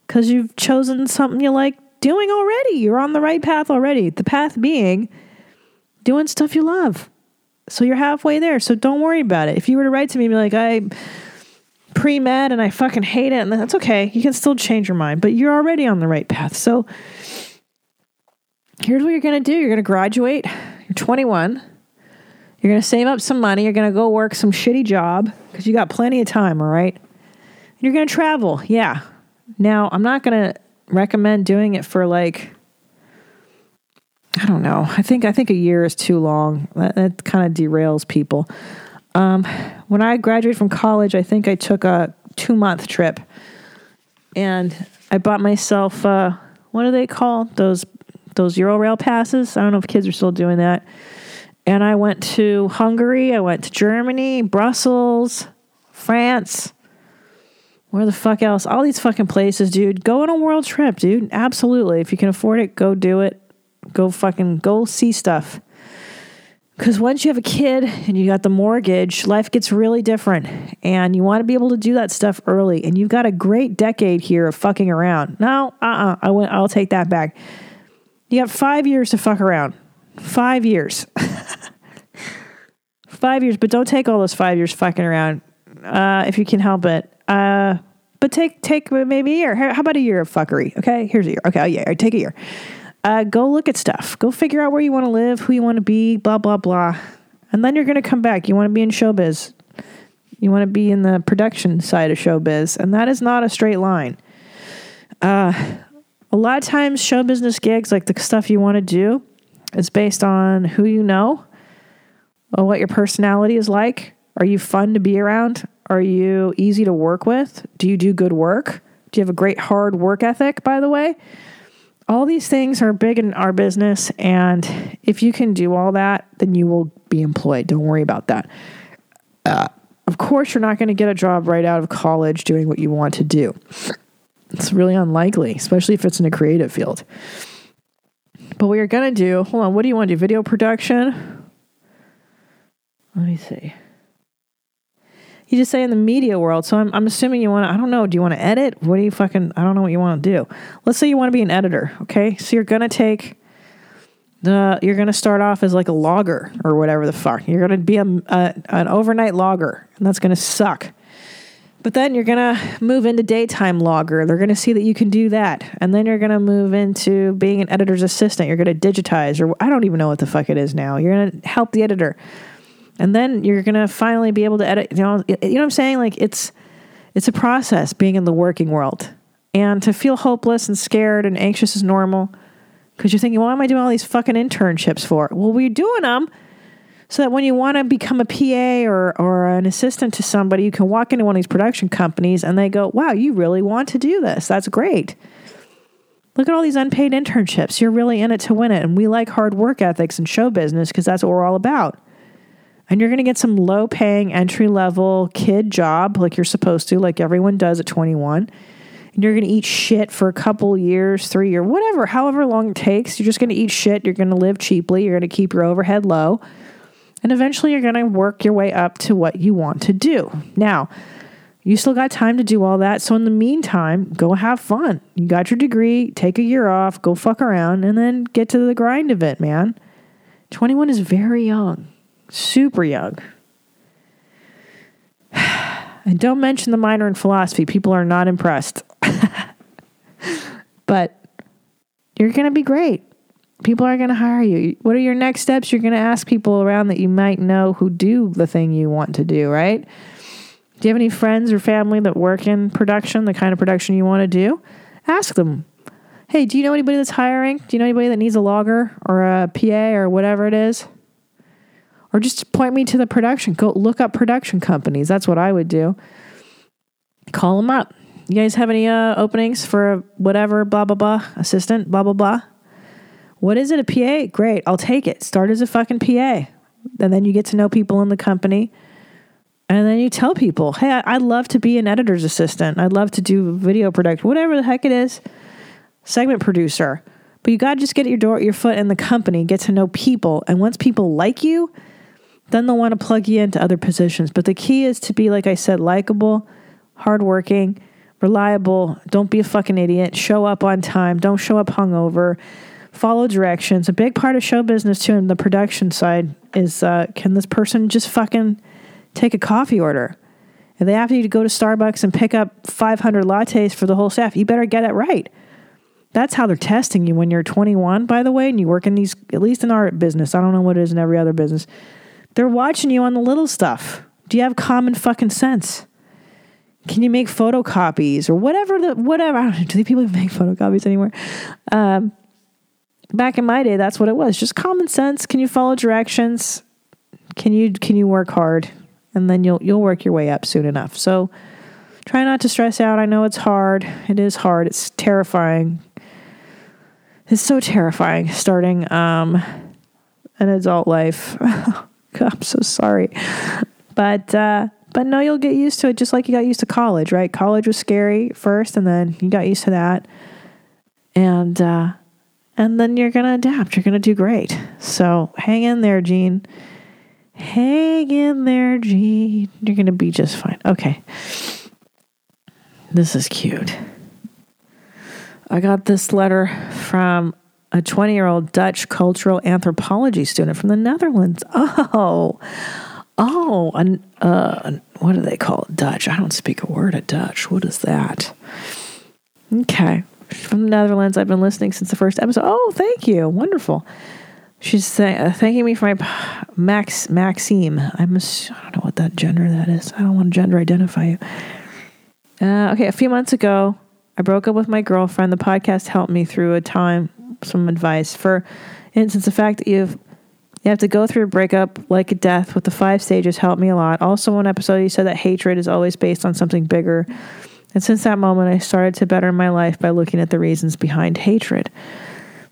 because you've chosen something you like doing already. You're on the right path already. The path being doing stuff you love. So you're halfway there. So don't worry about it. If you were to write to me and be like, I pre med and I fucking hate it, and that's okay. You can still change your mind, but you're already on the right path. So here's what you're going to do you're going to graduate. You're 21. You're going to save up some money. You're going to go work some shitty job because you got plenty of time, all right? You're going to travel. Yeah. Now, I'm not going to recommend doing it for like I don't know. I think I think a year is too long. That, that kind of derails people. Um, when I graduated from college, I think I took a two month trip, and I bought myself uh, what do they call those those Eurail passes? I don't know if kids are still doing that. And I went to Hungary. I went to Germany, Brussels, France. Where the fuck else? All these fucking places, dude. Go on a world trip, dude. Absolutely. If you can afford it, go do it. Go fucking go see stuff. Because once you have a kid and you got the mortgage, life gets really different. And you want to be able to do that stuff early. And you've got a great decade here of fucking around. No, uh uh I went, I'll take that back. You got five years to fuck around. Five years. five years, but don't take all those five years fucking around uh, if you can help it. Uh, but take take maybe a year. How about a year of fuckery? Okay, here's a year. Okay, yeah, take a year. Uh, go look at stuff. Go figure out where you want to live, who you want to be, blah blah blah, and then you're gonna come back. You want to be in showbiz. You want to be in the production side of showbiz, and that is not a straight line. Uh, a lot of times, show business gigs, like the stuff you want to do, is based on who you know, or what your personality is like. Are you fun to be around? Are you easy to work with? Do you do good work? Do you have a great hard work ethic, by the way? All these things are big in our business. And if you can do all that, then you will be employed. Don't worry about that. Uh, of course, you're not going to get a job right out of college doing what you want to do. It's really unlikely, especially if it's in a creative field. But what you're going to do, hold on, what do you want to do? Video production? Let me see. You just say in the media world. So I'm, I'm assuming you want to, I don't know, do you want to edit? What do you fucking, I don't know what you want to do. Let's say you want to be an editor, okay? So you're going to take the, you're going to start off as like a logger or whatever the fuck. You're going to be a, a, an overnight logger, and that's going to suck. But then you're going to move into daytime logger. They're going to see that you can do that. And then you're going to move into being an editor's assistant. You're going to digitize, or I don't even know what the fuck it is now. You're going to help the editor. And then you're to finally be able to edit. You know, you know what I'm saying? Like it's, it's a process being in the working world. And to feel hopeless and scared and anxious is normal because you're thinking, why am I doing all these fucking internships for? Well, we're doing them so that when you want to become a PA or, or an assistant to somebody, you can walk into one of these production companies and they go, wow, you really want to do this. That's great. Look at all these unpaid internships. You're really in it to win it. And we like hard work ethics and show business because that's what we're all about. And you're going to get some low paying entry level kid job like you're supposed to, like everyone does at 21. And you're going to eat shit for a couple years, three years, whatever, however long it takes. You're just going to eat shit. You're going to live cheaply. You're going to keep your overhead low. And eventually you're going to work your way up to what you want to do. Now, you still got time to do all that. So in the meantime, go have fun. You got your degree, take a year off, go fuck around, and then get to the grind of it, man. 21 is very young, super young. And don't mention the minor in philosophy. People are not impressed. but you're going to be great. People are going to hire you. What are your next steps? You're going to ask people around that you might know who do the thing you want to do, right? Do you have any friends or family that work in production, the kind of production you want to do? Ask them. Hey, do you know anybody that's hiring? Do you know anybody that needs a logger or a PA or whatever it is? Or just point me to the production. Go look up production companies. That's what I would do. Call them up. You guys have any uh, openings for whatever, blah, blah, blah, assistant, blah, blah, blah? What is it, a PA? Great, I'll take it. Start as a fucking PA. And then you get to know people in the company. And then you tell people, hey, I'd love to be an editor's assistant. I'd love to do video production, whatever the heck it is, segment producer. But you got to just get your door, your foot in the company, get to know people. And once people like you, then they'll want to plug you into other positions. But the key is to be, like I said, likable, hardworking, reliable. Don't be a fucking idiot. Show up on time. Don't show up hungover. Follow directions. A big part of show business, too, in the production side is uh, can this person just fucking take a coffee order? If they ask you to go to Starbucks and pick up 500 lattes for the whole staff, you better get it right. That's how they're testing you when you're 21, by the way, and you work in these, at least in our business. I don't know what it is in every other business. They're watching you on the little stuff. Do you have common fucking sense? Can you make photocopies or whatever the whatever? I don't know. Do these people even make photocopies anymore? Um, back in my day, that's what it was. Just common sense. Can you follow directions? Can you can you work hard? And then you'll you'll work your way up soon enough. So try not to stress out. I know it's hard. It is hard. It's terrifying. It's so terrifying starting um, an adult life. I'm so sorry. But uh, but no, you'll get used to it just like you got used to college, right? College was scary first, and then you got used to that, and uh, and then you're gonna adapt. You're gonna do great. So hang in there, Gene. Hang in there, Gene. You're gonna be just fine. Okay. This is cute. I got this letter from a 20 year old Dutch cultural anthropology student from the Netherlands. Oh, Oh, an, uh, what do they call it? Dutch. I don't speak a word of Dutch. What is that? Okay. From the Netherlands. I've been listening since the first episode. Oh, thank you. Wonderful. She's uh, thanking me for my Max Maxime. I'm ass- I don't know what that gender that is. I don't want to gender identify you. Uh, okay, a few months ago, I broke up with my girlfriend. The podcast helped me through a time, some advice. For instance, the fact that you've you have to go through a breakup like a death with the five stages helped me a lot. Also, one episode you said that hatred is always based on something bigger. And since that moment, I started to better my life by looking at the reasons behind hatred.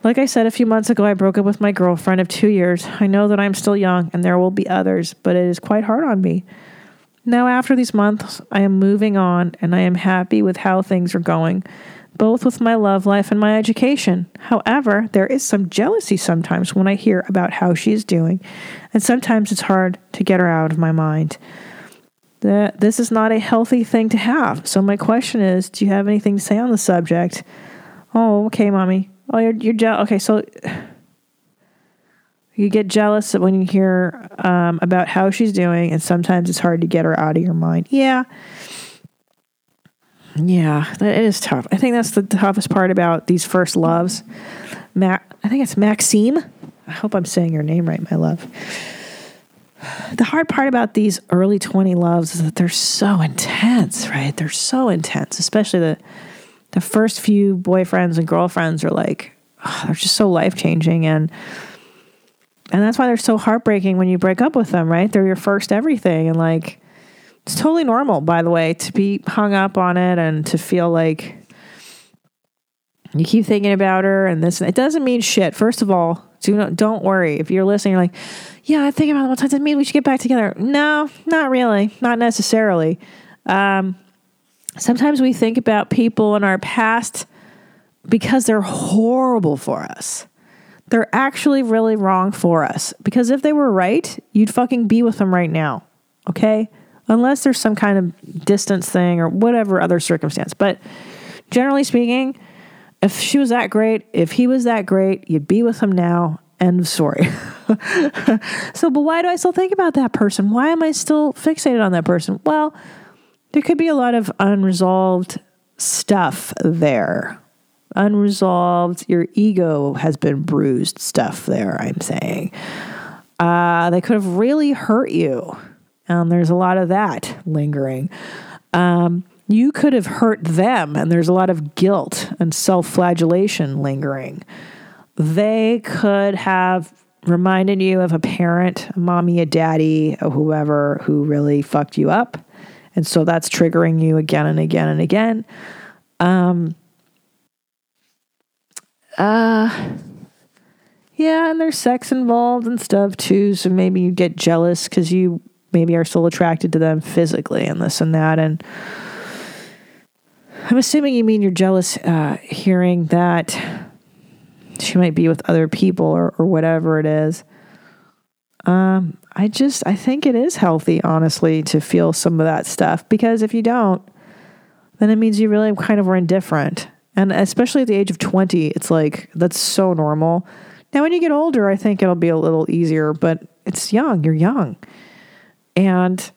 Like I said a few months ago, I broke up with my girlfriend of two years. I know that I'm still young and there will be others, but it is quite hard on me. Now, after these months, I am moving on and I am happy with how things are going, both with my love life and my education. However, there is some jealousy sometimes when I hear about how she is doing, and sometimes it's hard to get her out of my mind. That this is not a healthy thing to have. So my question is, do you have anything to say on the subject? Oh, okay, mommy. Oh, you're you're jealous. Okay, so you get jealous when you hear um, about how she's doing, and sometimes it's hard to get her out of your mind. Yeah. Yeah, that it is tough. I think that's the toughest part about these first loves. Mac, I think it's Maxime. I hope I'm saying your name right, my love. The hard part about these early 20 loves is that they're so intense, right? They're so intense, especially the the first few boyfriends and girlfriends are like oh, they're just so life-changing and and that's why they're so heartbreaking when you break up with them, right? They're your first everything and like it's totally normal, by the way, to be hung up on it and to feel like you keep thinking about her and this. It doesn't mean shit. First of all, do not, don't worry. If you're listening, you're like, yeah, I think about it all the time. Mean we should get back together? No, not really. Not necessarily. Um, sometimes we think about people in our past because they're horrible for us. They're actually really wrong for us. Because if they were right, you'd fucking be with them right now. Okay? Unless there's some kind of distance thing or whatever other circumstance. But generally speaking, if she was that great, if he was that great, you'd be with him now. End of story. so, but why do I still think about that person? Why am I still fixated on that person? Well, there could be a lot of unresolved stuff there. Unresolved, your ego has been bruised stuff there, I'm saying. Uh, they could have really hurt you. And there's a lot of that lingering. Um, you could have hurt them, and there's a lot of guilt and self flagellation lingering. They could have reminded you of a parent, a mommy, a daddy, or whoever who really fucked you up. And so that's triggering you again and again and again. Um, uh, yeah, and there's sex involved and stuff too. So maybe you get jealous because you maybe are still attracted to them physically and this and that. And I'm assuming you mean you're jealous uh, hearing that she might be with other people or, or whatever it is. Um, I just I think it is healthy, honestly, to feel some of that stuff because if you don't, then it means you really kind of were indifferent. And especially at the age of 20, it's like that's so normal. Now, when you get older, I think it'll be a little easier, but it's young. You're young. And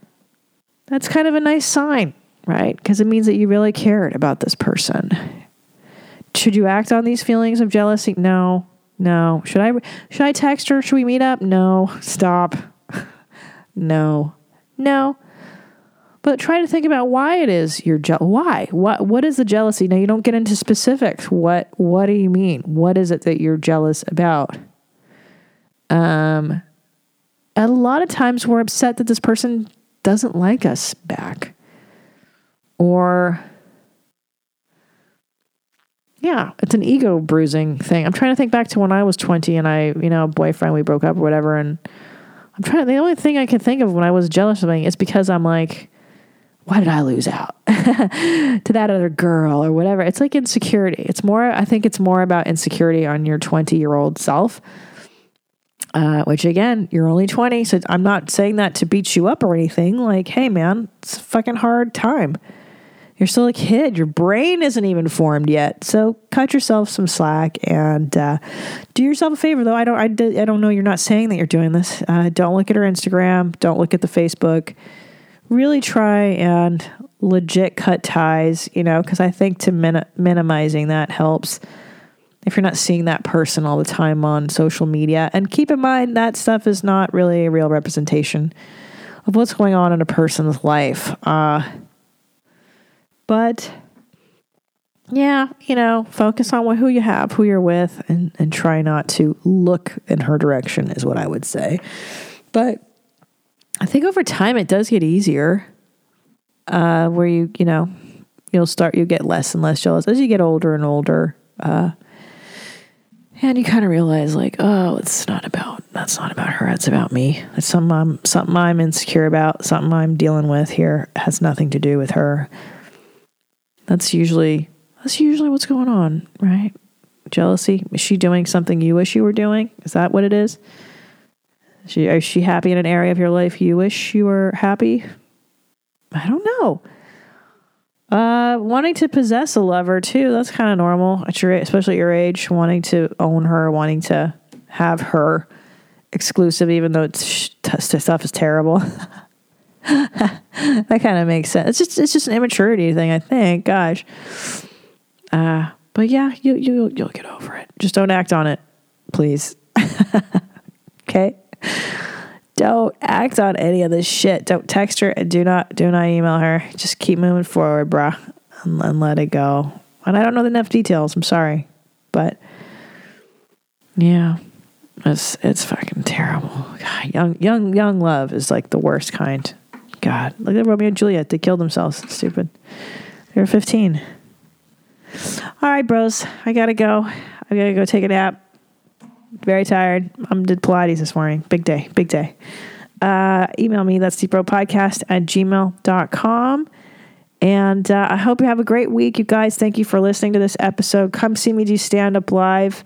that's kind of a nice sign, right? Because it means that you really cared about this person. Should you act on these feelings of jealousy? No. No. Should I should I text her? Should we meet up? No. Stop. no. No. But try to think about why it is you're jealous. Why? What what is the jealousy? Now you don't get into specifics. What what do you mean? What is it that you're jealous about? Um a lot of times we're upset that this person doesn't like us back. Or yeah, it's an ego bruising thing. I'm trying to think back to when I was 20 and I, you know, boyfriend, we broke up or whatever. And I'm trying, the only thing I can think of when I was jealous of something is because I'm like, why did I lose out to that other girl or whatever? It's like insecurity. It's more, I think it's more about insecurity on your 20 year old self. Uh, which again, you're only 20. So I'm not saying that to beat you up or anything. Like, hey, man, it's a fucking hard time. you're still a kid. Your brain isn't even formed yet. So cut yourself some slack and uh, do yourself a favor. Though I don't, I, d- I don't know. You're not saying that you're doing this. Uh, don't look at her Instagram. Don't look at the Facebook. Really try and legit cut ties. You know, because I think to min- minimizing that helps. If you're not seeing that person all the time on social media, and keep in mind that stuff is not really a real representation of what's going on in a person's life. Uh, but yeah, you know, focus on who you have, who you're with, and, and try not to look in her direction, is what I would say. But I think over time it does get easier, uh, where you, you know, you'll start, you get less and less jealous as you get older and older. Uh, and you kind of realize, like, oh, it's not about that's not about her. It's about me. It's something I'm something I'm insecure about. Something I'm dealing with here has nothing to do with her. That's usually that's usually what's going on, right? Jealousy. Is she doing something you wish you were doing? Is that what it is? Is she is she happy in an area of your life you wish you were happy? I don't know. Uh, wanting to possess a lover too. That's kind of normal at your, especially at your age. Wanting to own her, wanting to have her exclusive, even though it's t- stuff is terrible. that kind of makes sense. It's just it's just an immaturity thing, I think. Gosh. Uh, but yeah, you you you'll get over it. Just don't act on it, please. okay. Don't act on any of this shit. Don't text her and do not do not email her. Just keep moving forward, bruh, and, and let it go. And I don't know enough details. I'm sorry, but yeah, it's it's fucking terrible. God, young young young love is like the worst kind. God, look at Romeo and Juliet. They killed themselves. Stupid. They were 15. All right, bros. I gotta go. I gotta go take a nap. Very tired. I'm did Pilates this morning. Big day. Big day. Uh, email me. That's deepbropodcast at gmail.com. And uh, I hope you have a great week, you guys. Thank you for listening to this episode. Come see me do stand up live.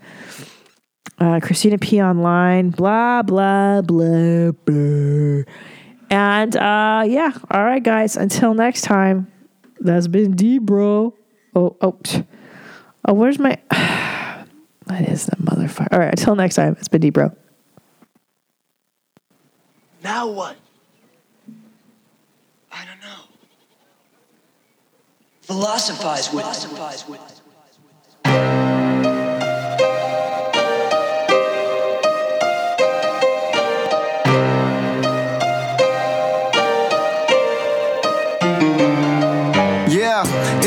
Uh, Christina P online. Blah, blah, blah, blah. And uh, yeah, all right, guys. Until next time, that's been D, bro. Oh, oh, oh. Where's my? that is the motherfucker. All right. Until next time, it's been D, bro. Now what? I don't know. Philosophize with it. Yeah,